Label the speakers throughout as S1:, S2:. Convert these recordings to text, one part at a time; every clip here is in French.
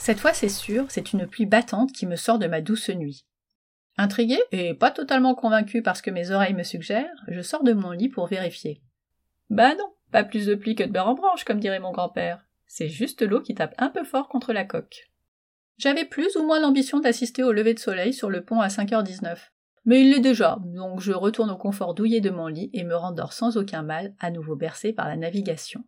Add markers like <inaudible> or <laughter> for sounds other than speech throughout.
S1: Cette fois, c'est sûr, c'est une pluie battante qui me sort de ma douce nuit. Intrigué et pas totalement convaincu parce que mes oreilles me suggèrent, je sors de mon lit pour vérifier. Bah non, pas plus de pluie que de beurre en branche, comme dirait mon grand-père. C'est juste l'eau qui tape un peu fort contre la coque. J'avais plus ou moins l'ambition d'assister au lever de soleil sur le pont à 5h19. Mais il l'est déjà, donc je retourne au confort douillet de mon lit et me rendors sans aucun mal, à nouveau bercé par la navigation.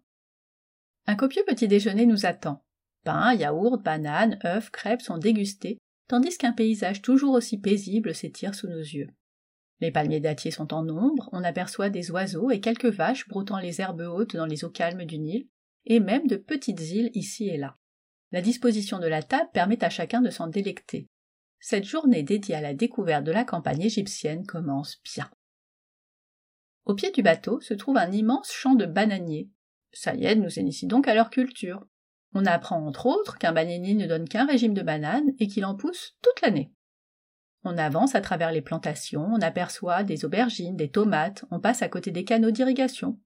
S1: Un copieux petit déjeuner nous attend. Pain, yaourt, bananes, œufs, crêpes sont dégustés, tandis qu'un paysage toujours aussi paisible s'étire sous nos yeux. Les palmiers dattiers sont en ombre, on aperçoit des oiseaux et quelques vaches broutant les herbes hautes dans les eaux calmes du Nil, et même de petites îles ici et là. La disposition de la table permet à chacun de s'en délecter. Cette journée dédiée à la découverte de la campagne égyptienne commence bien. Au pied du bateau se trouve un immense champ de bananiers. Sayed nous initie donc à leur culture. On apprend entre autres qu'un bananier ne donne qu'un régime de bananes et qu'il en pousse toute l'année. On avance à travers les plantations, on aperçoit des aubergines, des tomates, on passe à côté des canaux d'irrigation.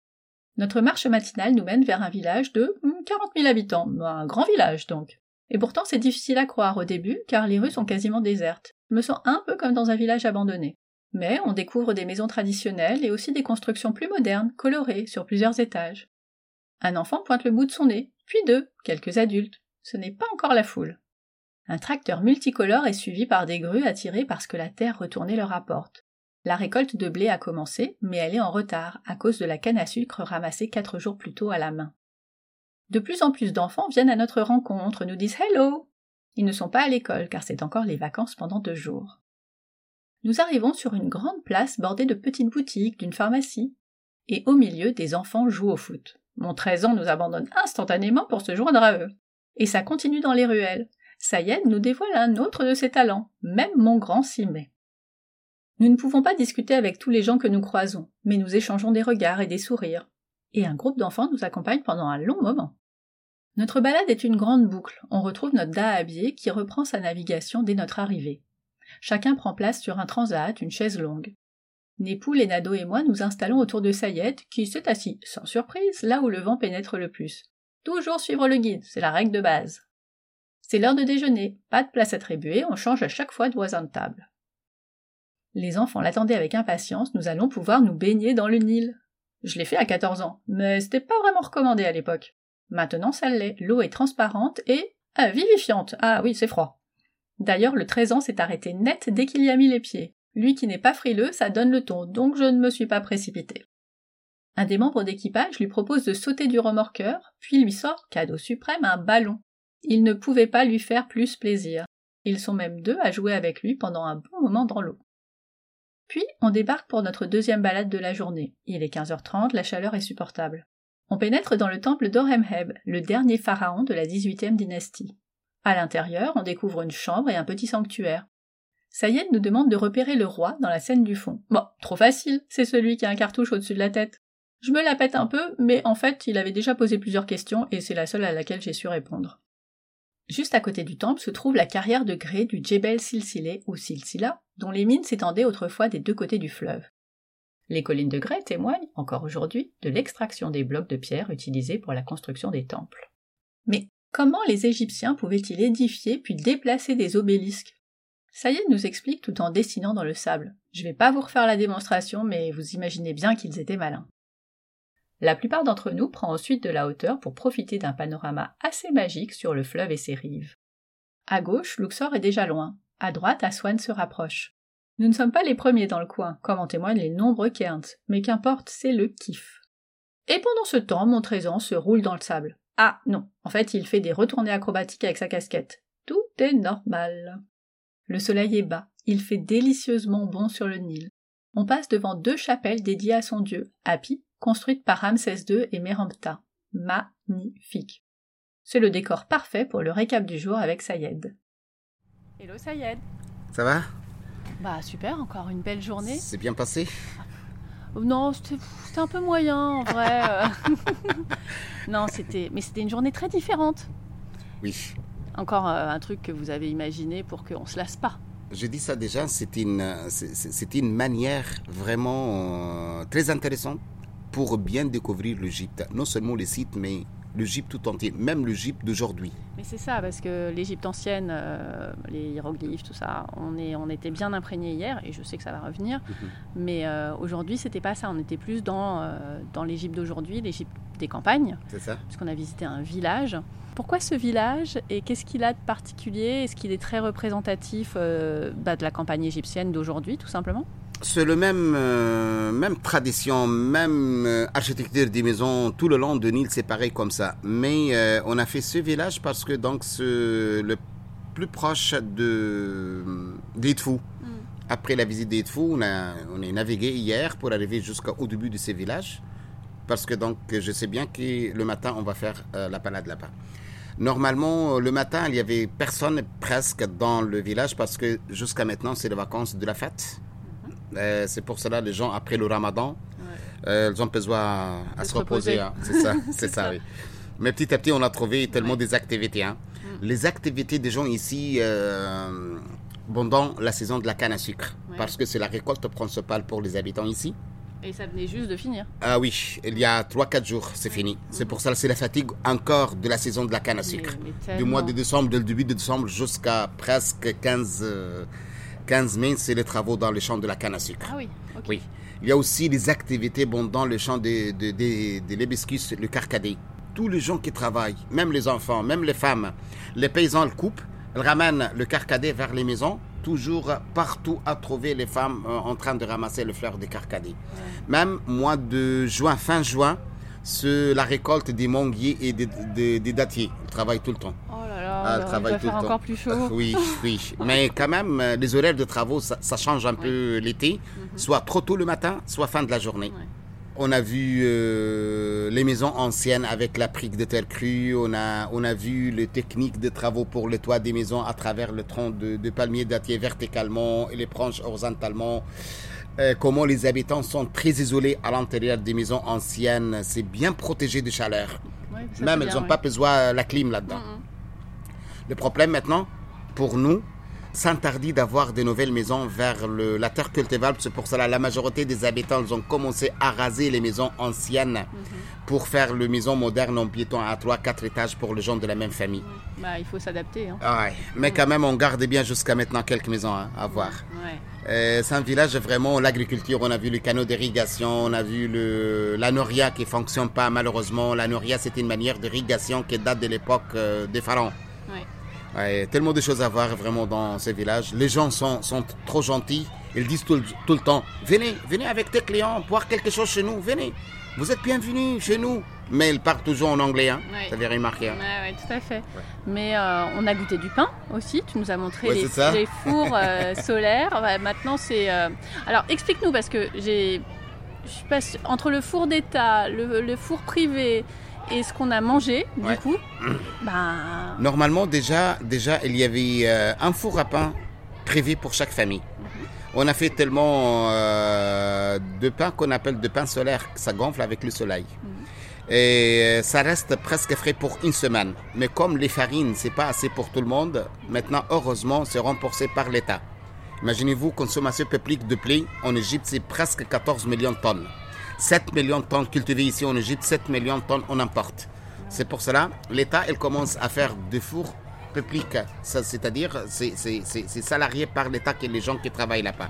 S1: Notre marche matinale nous mène vers un village de 40 000 habitants, un grand village donc. Et pourtant c'est difficile à croire au début car les rues sont quasiment désertes. Je me sens un peu comme dans un village abandonné. Mais on découvre des maisons traditionnelles et aussi des constructions plus modernes, colorées, sur plusieurs étages. Un enfant pointe le bout de son nez, puis deux, quelques adultes. Ce n'est pas encore la foule. Un tracteur multicolore est suivi par des grues attirées parce que la terre retournée leur apporte. La récolte de blé a commencé, mais elle est en retard à cause de la canne à sucre ramassée quatre jours plus tôt à la main. De plus en plus d'enfants viennent à notre rencontre, nous disent Hello. Ils ne sont pas à l'école car c'est encore les vacances pendant deux jours. Nous arrivons sur une grande place bordée de petites boutiques, d'une pharmacie, et au milieu des enfants jouent au foot. Mon 13 ans nous abandonne instantanément pour se joindre à eux. Et ça continue dans les ruelles. Sayed nous dévoile un autre de ses talents, même mon grand s'y met. Nous ne pouvons pas discuter avec tous les gens que nous croisons, mais nous échangeons des regards et des sourires. Et un groupe d'enfants nous accompagne pendant un long moment. Notre balade est une grande boucle. On retrouve notre dahabier qui reprend sa navigation dès notre arrivée. Chacun prend place sur un transat, une chaise longue. Népoul et Nado et moi nous installons autour de Sayed, qui s'est assis, sans surprise, là où le vent pénètre le plus. Toujours suivre le guide, c'est la règle de base. C'est l'heure de déjeuner, pas de place attribuée, on change à chaque fois de voisin de table. Les enfants l'attendaient avec impatience, nous allons pouvoir nous baigner dans le Nil. Je l'ai fait à 14 ans, mais c'était pas vraiment recommandé à l'époque. Maintenant ça l'est, l'eau est transparente et vivifiante. Ah oui, c'est froid. D'ailleurs, le 13 ans s'est arrêté net dès qu'il y a mis les pieds. Lui qui n'est pas frileux, ça donne le ton, donc je ne me suis pas précipité. Un des membres d'équipage lui propose de sauter du remorqueur, puis lui sort, cadeau suprême, un ballon. Il ne pouvait pas lui faire plus plaisir. Ils sont même deux à jouer avec lui pendant un bon moment dans l'eau. Puis on débarque pour notre deuxième balade de la journée. Il est 15h30, la chaleur est supportable. On pénètre dans le temple d'Oremheb, le dernier pharaon de la XVIIIe dynastie. À l'intérieur, on découvre une chambre et un petit sanctuaire. Sayed nous demande de repérer le roi dans la scène du fond. Bon, trop facile, c'est celui qui a un cartouche au-dessus de la tête. Je me la pète un peu, mais en fait, il avait déjà posé plusieurs questions et c'est la seule à laquelle j'ai su répondre. Juste à côté du temple se trouve la carrière de grès du Djebel Silsile ou Silsila, dont les mines s'étendaient autrefois des deux côtés du fleuve. Les collines de grès témoignent, encore aujourd'hui, de l'extraction des blocs de pierre utilisés pour la construction des temples. Mais comment les Égyptiens pouvaient-ils édifier puis déplacer des obélisques? Sayed nous explique tout en dessinant dans le sable. Je vais pas vous refaire la démonstration, mais vous imaginez bien qu'ils étaient malins. La plupart d'entre nous prend ensuite de la hauteur pour profiter d'un panorama assez magique sur le fleuve et ses rives. À gauche, Luxor est déjà loin. À droite, Aswan se rapproche. Nous ne sommes pas les premiers dans le coin, comme en témoignent les nombreux Cairns, mais qu'importe, c'est le kiff. Et pendant ce temps, mon trésor se roule dans le sable. Ah non, en fait, il fait des retournées acrobatiques avec sa casquette. Tout est normal. Le soleil est bas, il fait délicieusement bon sur le Nil. On passe devant deux chapelles dédiées à son dieu, Hapi, construites par Ramsès II et Merampta. Magnifique. C'est le décor parfait pour le récap du jour avec Sayed. Hello Sayed.
S2: Ça va?
S1: Bah super, encore une belle journée.
S2: C'est bien passé?
S1: Non, c'était un peu moyen en vrai. <laughs> non, c'était mais c'était une journée très différente.
S2: Oui.
S1: Encore euh, un truc que vous avez imaginé pour qu'on se lasse pas.
S2: Je dis ça déjà, c'est une, c'est une manière vraiment euh, très intéressante pour bien découvrir l'Égypte. Non seulement les sites, mais l'Égypte tout entier, même l'Égypte d'aujourd'hui.
S3: Mais c'est ça, parce que l'Égypte ancienne, euh, les hiéroglyphes, tout ça, on, est, on était bien imprégné hier, et je sais que ça va revenir. Mhm. Mais euh, aujourd'hui, c'était pas ça. On était plus dans, euh, dans l'Égypte d'aujourd'hui, l'Égypte des campagnes.
S2: C'est ça.
S3: Parce qu'on a visité un village. Pourquoi ce village et qu'est-ce qu'il a de particulier? Est-ce qu'il est très représentatif bah, de la campagne égyptienne d'aujourd'hui, tout simplement?
S2: C'est le même, euh, même tradition, même euh, architecture des maisons tout le long de Nil, c'est pareil comme ça. Mais euh, on a fait ce village parce que donc c'est le plus proche de d'Edfou. Mm. Après la visite d'Edfou, on a on est navigué hier pour arriver jusqu'au début de ce village parce que donc je sais bien que le matin on va faire la balade là-bas. Normalement, le matin, il y avait personne presque dans le village parce que jusqu'à maintenant, c'est les vacances de la fête. Euh, c'est pour cela les gens après le Ramadan, euh, ils ont besoin à, se reposer. Hein. C'est ça, <laughs> c'est ça, oui. Mais petit à petit, on a trouvé tellement des activités. Hein. Mm. Les activités des gens ici euh, pendant la saison de la canne à sucre, parce que c'est la récolte principale pour les habitants ici.
S3: Et ça venait juste de finir.
S2: Ah oui, il y a 3-4 jours, c'est fini. C'est pour ça que c'est la fatigue encore de la saison de la canne à sucre. du mois de décembre, du début de décembre jusqu'à presque 15, 15 mai, c'est les travaux dans le champ de la canne à sucre.
S3: Ah oui,
S2: Oui. Il y a aussi les activités bon, dans le champ de, de, de, l'hibiscus, le carcadé. Tous les gens qui travaillent, même les enfants, même les femmes, les paysans le coupent, ils ramènent le carcadé vers les maisons, toujours partout à trouver les femmes euh, en train de ramasser le fleur de carcadé. Même mois de juin, fin juin, c'est la récolte des manguiers et des, des dattiers. Travaillent tout le temps.
S3: Oh ah, travaille tout encore plus chaud.
S2: Oui, <laughs> oui. Mais quand même, euh, les horaires de travaux, ça, change un peu l'été. Mhm. Soit trop tôt le matin, soit fin de la journée. On a vu euh, les maisons anciennes avec la brique de terre crue. On a, on a vu les techniques de travaux pour le toit des maisons à travers le tronc de, de palmier dattier verticalement et les branches horizontalement. Euh, comment les habitants sont très isolés à l'intérieur des maisons anciennes. C'est bien protégé de chaleur. Même, elles n'ont pas besoin de la clim là-dedans. Le problème maintenant, pour nous, s'interdit d'avoir de nouvelles maisons vers le, la terre cultivable. C'est pour cela la majorité des habitants ont commencé à raser les maisons anciennes mhm. pour faire le maison moderne en piéton à 3-4 étages pour les gens de la même famille.
S3: Bah, il faut s'adapter. Hein.
S2: Ouais. Mais quand même, on garde bien jusqu'à maintenant quelques maisons hein, à voir. Ouais. Euh, c'est un village vraiment l'agriculture. On a vu le canot d'irrigation, on a vu le, la noria qui fonctionne pas malheureusement. La noria, c'est une manière d'irrigation qui date de l'époque euh, des pharaons. Ouais, tellement de choses à voir vraiment dans ces villages. Les gens sont, sont trop gentils. Ils disent tout, tout, le temps Venez, venez avec tes clients, boire quelque chose chez nous, venez. Vous êtes bienvenus chez nous. Mais ils parlent toujours en anglais, hein. Ouais. Ça avait remarqué. Hein.
S3: Oui, tout à fait. Mais euh, on a goûté du pain aussi. Tu nous as montré les, les, <laughs> fours euh, solaires. maintenant, c'est. Euh, alors, explique-nous, parce que j'ai. Je passe entre le four d'État, le, le four privé, et ce qu'on a mangé, du coup, <clears throat>
S2: ben... Normalement, déjà, déjà, il y avait euh, un four à pain prévu pour chaque famille. Mhm. On a fait tellement euh, de pain qu'on appelle de pain solaire, ça gonfle avec le soleil. Mhm. Et euh, ça reste presque frais pour une semaine. Mais comme les farines, c'est pas assez pour tout le monde, maintenant, heureusement, c'est remboursé par l'État. Imaginez-vous, consommation publique de blé en Égypte, c'est presque 14 millions de tonnes. 7 millions de tonnes cultivées ici en Égypte, 7 millions de tonnes on importe. C'est pour cela, l'État, il commence à faire des fours publics, c'est-à-dire c'est salarié par l'État que les gens qui travaillent là-bas.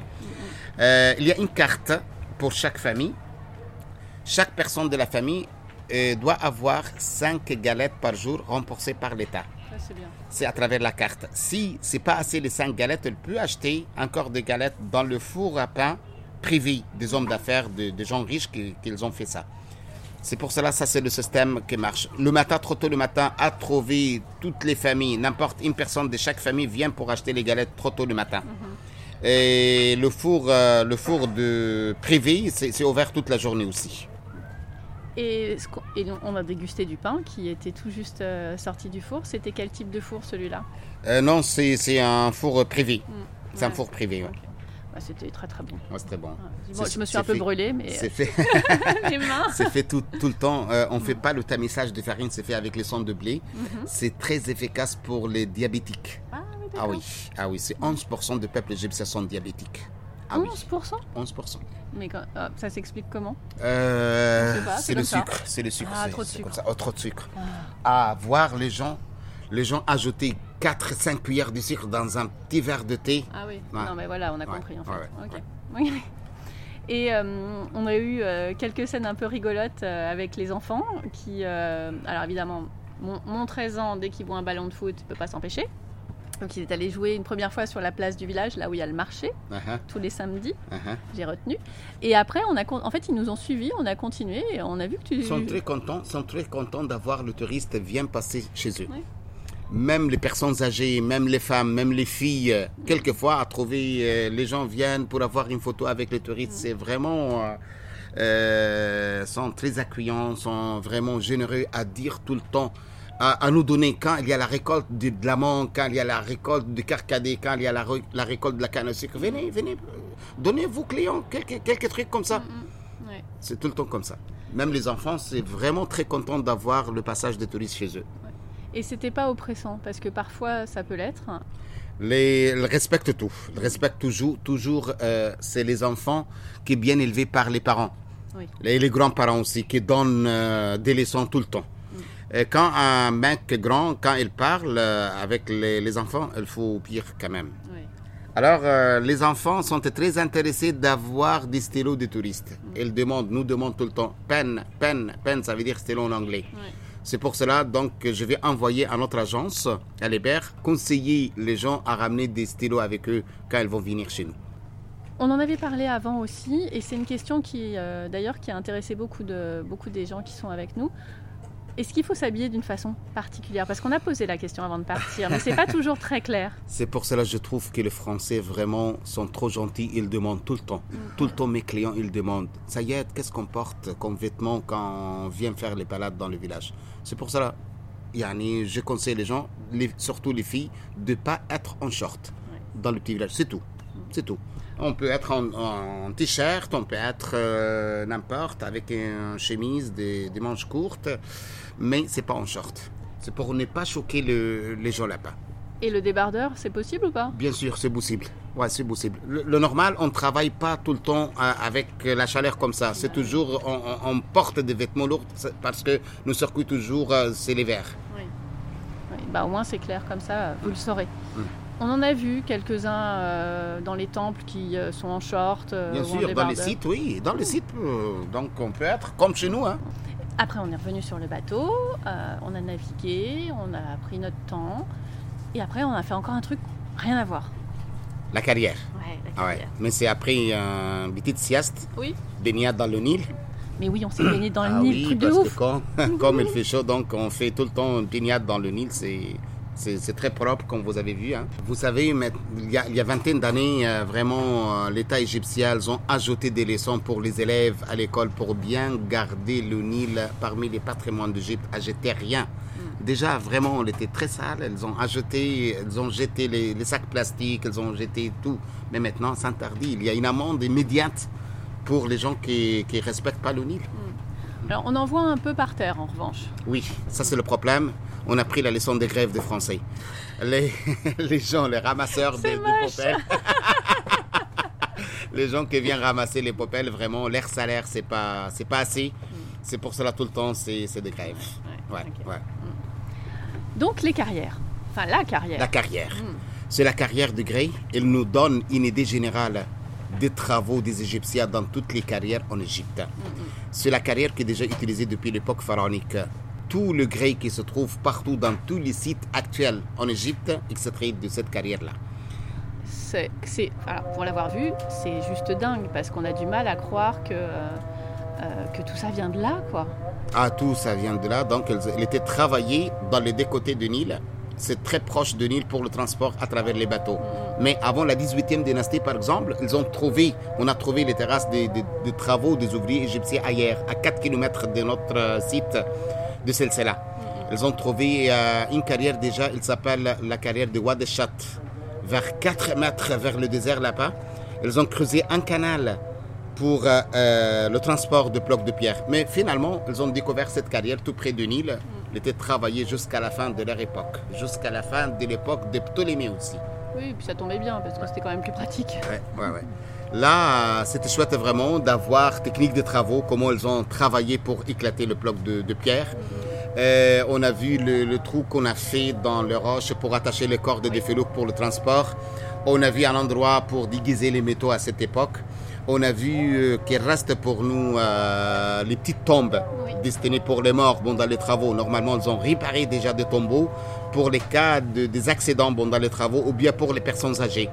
S2: Euh, il y a une carte pour chaque famille. Chaque personne de la famille euh, doit avoir 5 galettes par jour remboursées par l'État. C'est à travers la carte. Si c'est pas assez les 5 galettes, elle peut acheter encore des galettes dans le four à pain privé des hommes d'affaires, des gens riches qu'ils ont fait ça. C'est pour cela, ça c'est le système qui marche. Le matin, trop tôt le matin, à trouver toutes les familles, n'importe une personne de chaque famille vient pour acheter les galettes trop tôt le matin. Mhm. Et le four, euh, le four de privé, c'est ouvert toute la journée aussi.
S3: Et, on a dégusté du pain qui était tout juste euh, sorti du four. C'était quel type de four celui-là?
S2: Euh, Non, c'est un four privé. Mm. C'est un four privé.
S3: Bah, c'était très très bon.
S2: c'était bon.
S3: je me suis un peu brûlé, mais.
S2: C'est fait. <laughs> <laughs> c'est fait tout, tout, le temps. Euh, on ne fait pas le tamissage de farine, c'est fait avec les sondes de blé. Mhm. C'est très efficace pour les diabétiques.
S3: Ah oui,
S2: ah oui, ah oui c'est 11% de peuple égyptien sont diabétiques. Ah
S3: 11%
S2: 11%.
S3: Mais ah, ça s'explique comment?
S2: Euh, C'est le sucre. C'est le sucre.
S3: Ah, trop de sucre.
S2: Oh, trop de sucre. Ah. voir les gens, les gens ajouter 4-5 cuillères de sucre dans un petit verre de thé.
S3: Ah oui. Non, mais voilà, on a compris en fait. <laughs> Et euh, on a eu euh, quelques scènes un peu rigolotes avec les enfants qui, alors évidemment, mon, 13 ans, dès qu'il voit un ballon de foot, il ne peut pas s'empêcher. Donc il est allé jouer une première fois sur la place du village, là où il y a le marché, uh-huh. tous les samedis. Uh-huh. J'ai retenu. Et après, on a, en fait, ils nous ont suivis, on a continué et on a vu que tu.
S2: Ils sont très contents, sont très contents d'avoir le touriste vient passer chez eux. Même les personnes âgées, même les femmes, même les filles, euh, quelquefois à trouver, euh, les gens viennent pour avoir une photo avec les touristes. C'est vraiment. Euh, sont très accueillants, sont vraiment généreux à dire tout le temps à, nous donner quand il y a la récolte de, de l'amande, quand il y a la récolte du carcadé, quand il y a la, la récolte de la canne à sucre. Venez, venez, donnez vos clients quelques, quelques trucs comme ça. Mm, mm, c'est tout le temps comme ça. Même les enfants, c'est vraiment très content d'avoir le passage des touristes chez eux.
S3: Et c'était pas oppressant, parce que parfois ça peut l'être.
S2: Les, ils respectent tout. Ils respectent toujours. Toujours, euh, c'est les enfants qui sont bien élevés par les parents. Oui. Et les grands-parents aussi, qui donnent euh, des leçons tout le temps. Et quand un mec grand, quand il parle euh, avec les, enfants, il faut pire quand même. Alors, euh, les enfants sont très intéressés d'avoir des stylos de touristes. Mm. Ils demandent, nous demandent tout le temps, pen, pen, pen, ça veut dire stylo en anglais. C'est pour cela donc que je vais envoyer à notre agence, à l'Hébert, conseiller les gens à ramener des stylos avec eux quand ils vont venir chez nous.
S3: On en avait parlé avant aussi, et c'est une question qui, euh, d'ailleurs, qui a intéressé beaucoup de beaucoup des gens qui sont avec nous. Est-ce qu'il faut s'habiller d'une façon particulière? Parce qu'on a posé la question avant de partir, mais c'est pas <laughs> toujours très clair.
S2: C'est pour cela que je trouve que les Français vraiment sont trop gentils. Ils demandent tout le temps. Mm. Tout le temps, mes clients, ils demandent Ça y est, qu'est-ce qu'on porte comme vêtements quand on vient faire les balades dans le village? C'est pour cela, yani, je conseille les gens, surtout les filles, de ne pas être en short dans le petit village. C'est tout. C'est tout. On peut être en, t-shirt, on peut être euh, n'importe, avec une chemise, des, des manches courtes mais c'est pas en short. C'est pour ne pas choquer les gens là-bas.
S3: Et le débardeur, c'est possible ou pas?
S2: Bien sûr, c'est possible. Ouais, c'est possible. Le, normal, on ne travaille pas tout le temps euh, avec la chaleur comme ça. C'est toujours, on, porte des vêtements lourds parce que nos circuits toujours, euh, c'est l'hiver. Oui.
S3: oui. Bah, au moins, c'est clair comme ça, vous le saurez. Mm. On en a vu quelques-uns euh, dans les temples qui sont en short.
S2: Bien sûr, dans les sites, oui. Dans les sites, donc on peut être comme chez nous. Hein.
S3: Après, on est revenu sur le bateau, euh, on a navigué, on a pris notre temps. Et après, on a fait encore un truc, rien à voir.
S2: La carrière.
S3: Ouais, la ah carrière.
S2: Mais c'est après un petite sieste.
S3: Oui.
S2: Baignade dans le Nil.
S3: Mais oui, on s'est baigné dans le ah Nil,
S2: oui, parce Que quand, <laughs> comme il fait chaud, donc on fait tout le temps une baignade dans le Nil. C'est c'est très propre, comme vous avez vu. Hein. Vous savez, il y a, il y a vingtaine d'années, euh, vraiment, euh, l'État égyptien, ils ont ajouté des leçons pour les élèves à l'école pour bien garder le Nil parmi les patrimoines d'Égypte, à jeter rien. Hmm. Déjà, vraiment, on était très sale. Elles ont ajouté, elles ont jeté les, sacs plastiques, elles ont jeté tout. Mais maintenant, c'est interdit. Il y a une amende immédiate pour les gens qui ne respectent pas le Nil.
S3: Hmm. Alors, on en voit un peu par terre, en revanche.
S2: Oui, ça c'est le problème on a pris la leçon des grèves des Français. Les, <laughs> les gens, les ramasseurs de, de <laughs> les gens qui viennent ramasser les poubelles, vraiment, leur salaire, c'est pas, c'est pas assez. C'est pour cela tout le temps, c'est, des grèves. Ouais, ouais,
S3: mm. Donc les carrières. Enfin, la carrière.
S2: La carrière. Mm. C'est la carrière de Gray. Elle nous donne une idée générale des travaux des Égyptiens dans toutes les carrières en Égypte. Mm, c'est la carrière qui est déjà utilisée depuis l'époque pharaonique tout le grès qui se trouve partout dans tous les sites actuels en Égypte extrait de cette carrière-là.
S3: C'est, pour l'avoir vu, c'est juste dingue parce qu'on a du mal à croire que, euh, que tout ça vient de là, quoi.
S2: Ah, tout ça vient de là. Donc, elle, était travaillée dans les deux côtés du Nil. C'est très proche du Nil pour le transport à travers les bateaux. Mais avant la 18e dynastie, par exemple, ils ont trouvé, on a trouvé les terrasses des, travaux des ouvriers égyptiens ailleurs, à 4 km de notre euh, site de celle-là. Elles ont trouvé euh, une carrière déjà, il s'appelle la carrière de Wadeshat, vers 4 mètres vers le désert là-bas. Elles ont creusé un canal pour euh, euh, le transport de blocs de pierre. Mais finalement, elles ont découvert cette carrière tout près du Nil. Elle était travaillée jusqu'à la fin de leur époque, jusqu'à la fin de l'époque de Ptolémée aussi.
S3: Oui, puis ça tombait bien parce que c'était quand même plus pratique.
S2: Ouais, ouais, ouais. Là, c'était chouette vraiment d'avoir technique de travaux, comment ils ont travaillé pour éclater le bloc de, pierre. Euh, on a vu le, trou qu'on a fait dans le roche pour attacher les cordes des felouks pour le transport. On a vu un endroit pour déguiser les métaux à cette époque. On a vu euh, qu'il reste pour nous euh, les petites tombes destinées pour les morts bon, dans les travaux. Normalement, ils ont réparé déjà des tombeaux pour les cas de, des accidents bon, dans les travaux ou bien pour les personnes âgées.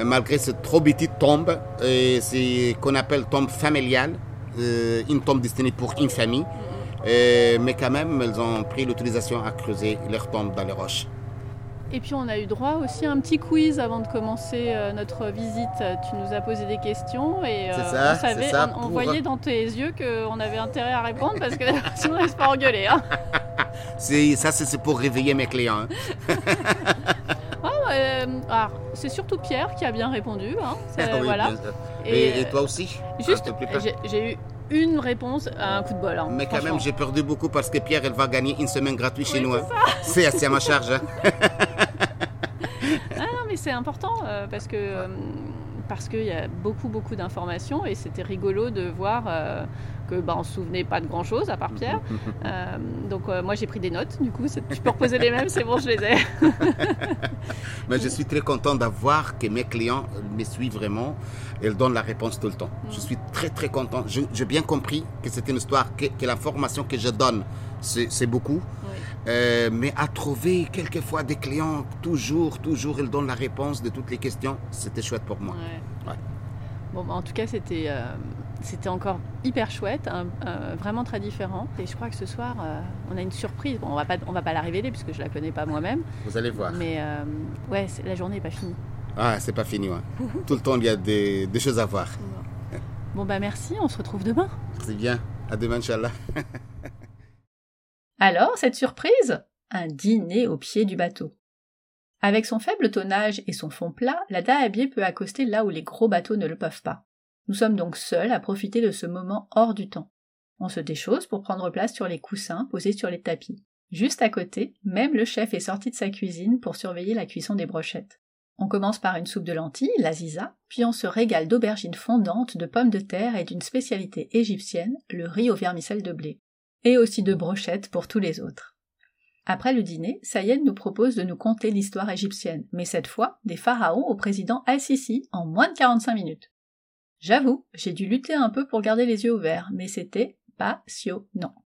S2: Euh, malgré cette trop petite tombe, c'est qu'on appelle tombe familiale, une tombe destinée pour une famille. mais quand même, elles ont pris l'utilisation à creuser leurs tombes dans les roches.
S3: Et puis on a eu droit aussi à un petit quiz avant de commencer euh, notre visite. Tu nous as posé des questions et euh, on, savait, on, voyait dans tes yeux qu'on avait intérêt à répondre parce que sinon on ne se pas engueuler. Hein. <laughs>
S2: ça c'est pour réveiller mes clients. <laughs> Hein.
S3: Ah, c'est surtout Pierre qui a bien répondu. Hein. <laughs>
S2: voilà. Et, toi aussi
S3: Juste, j'ai eu une réponse à un coup de bol.
S2: Mais quand même, j'ai perdu beaucoup parce que Pierre, elle va gagner une semaine gratuite chez nous. <laughs> C'est assez à ma charge <laughs>
S3: c'est important euh, parce que euh, parce qu'il y a beaucoup beaucoup d'informations et c'était rigolo de voir euh, que bah, on se souvenait pas de grand chose à part Pierre. donc moi j'ai pris des notes. Du coup, tu peux reposer les mêmes, c'est bon, je les ai. <laughs>
S2: Mais je suis très content d'avoir que mes clients me suivent vraiment. Et donnent la réponse tout le temps. Je suis très très content. J'ai bien compris que c'est une histoire que, que l'information que je donne c'est beaucoup. Euh, mais à trouver quelquefois des clients, toujours, toujours, ils donnent la réponse de toutes les questions. C'était chouette pour moi.
S3: Bon, bah, en tout cas, c'était euh, c'était encore hyper chouette, vraiment très différent. Et je crois que ce soir, euh, on a une surprise. Bon, on va pas, on va pas la révéler puisque je la connais pas moi-même.
S2: Vous allez voir.
S3: Mais ouais, la journée n'est pas finie.
S2: Ah, c'est pas fini, ouais. <laughs> Tout le temps, il y a des, des choses à voir.
S3: Bon. bah merci, on se retrouve demain.
S2: C'est bien. À demain, Inch'Allah. <laughs>
S1: Alors, cette surprise? Un dîner au pied du bateau. Avec son faible tonnage et son fond plat, la Dahabie peut accoster là où les gros bateaux ne le peuvent pas. Nous sommes donc seuls à profiter de ce moment hors du temps. On se déchausse pour prendre place sur les coussins posés sur les tapis. Juste à côté, même le chef est sorti de sa cuisine pour surveiller la cuisson des brochettes. On commence par une soupe de lentilles, la ziza, puis on se régale d'aubergines fondantes, de pommes de terre et d'une spécialité égyptienne, le riz au vermicelle de blé et aussi de brochettes pour tous les autres. Après le dîner, Sayed nous propose de nous conter l'histoire égyptienne, mais cette fois des pharaons au président Al-Sisi en moins de 45 minutes. J'avoue, j'ai dû lutter un peu pour garder les yeux ouverts, mais c'était passionnant.